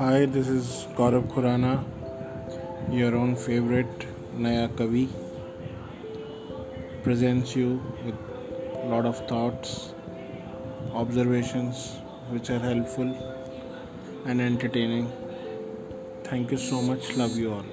Hi, this is Gaurav Khurana, your own favorite Naya Kavi. Presents you with a lot of thoughts, observations which are helpful and entertaining. Thank you so much. Love you all.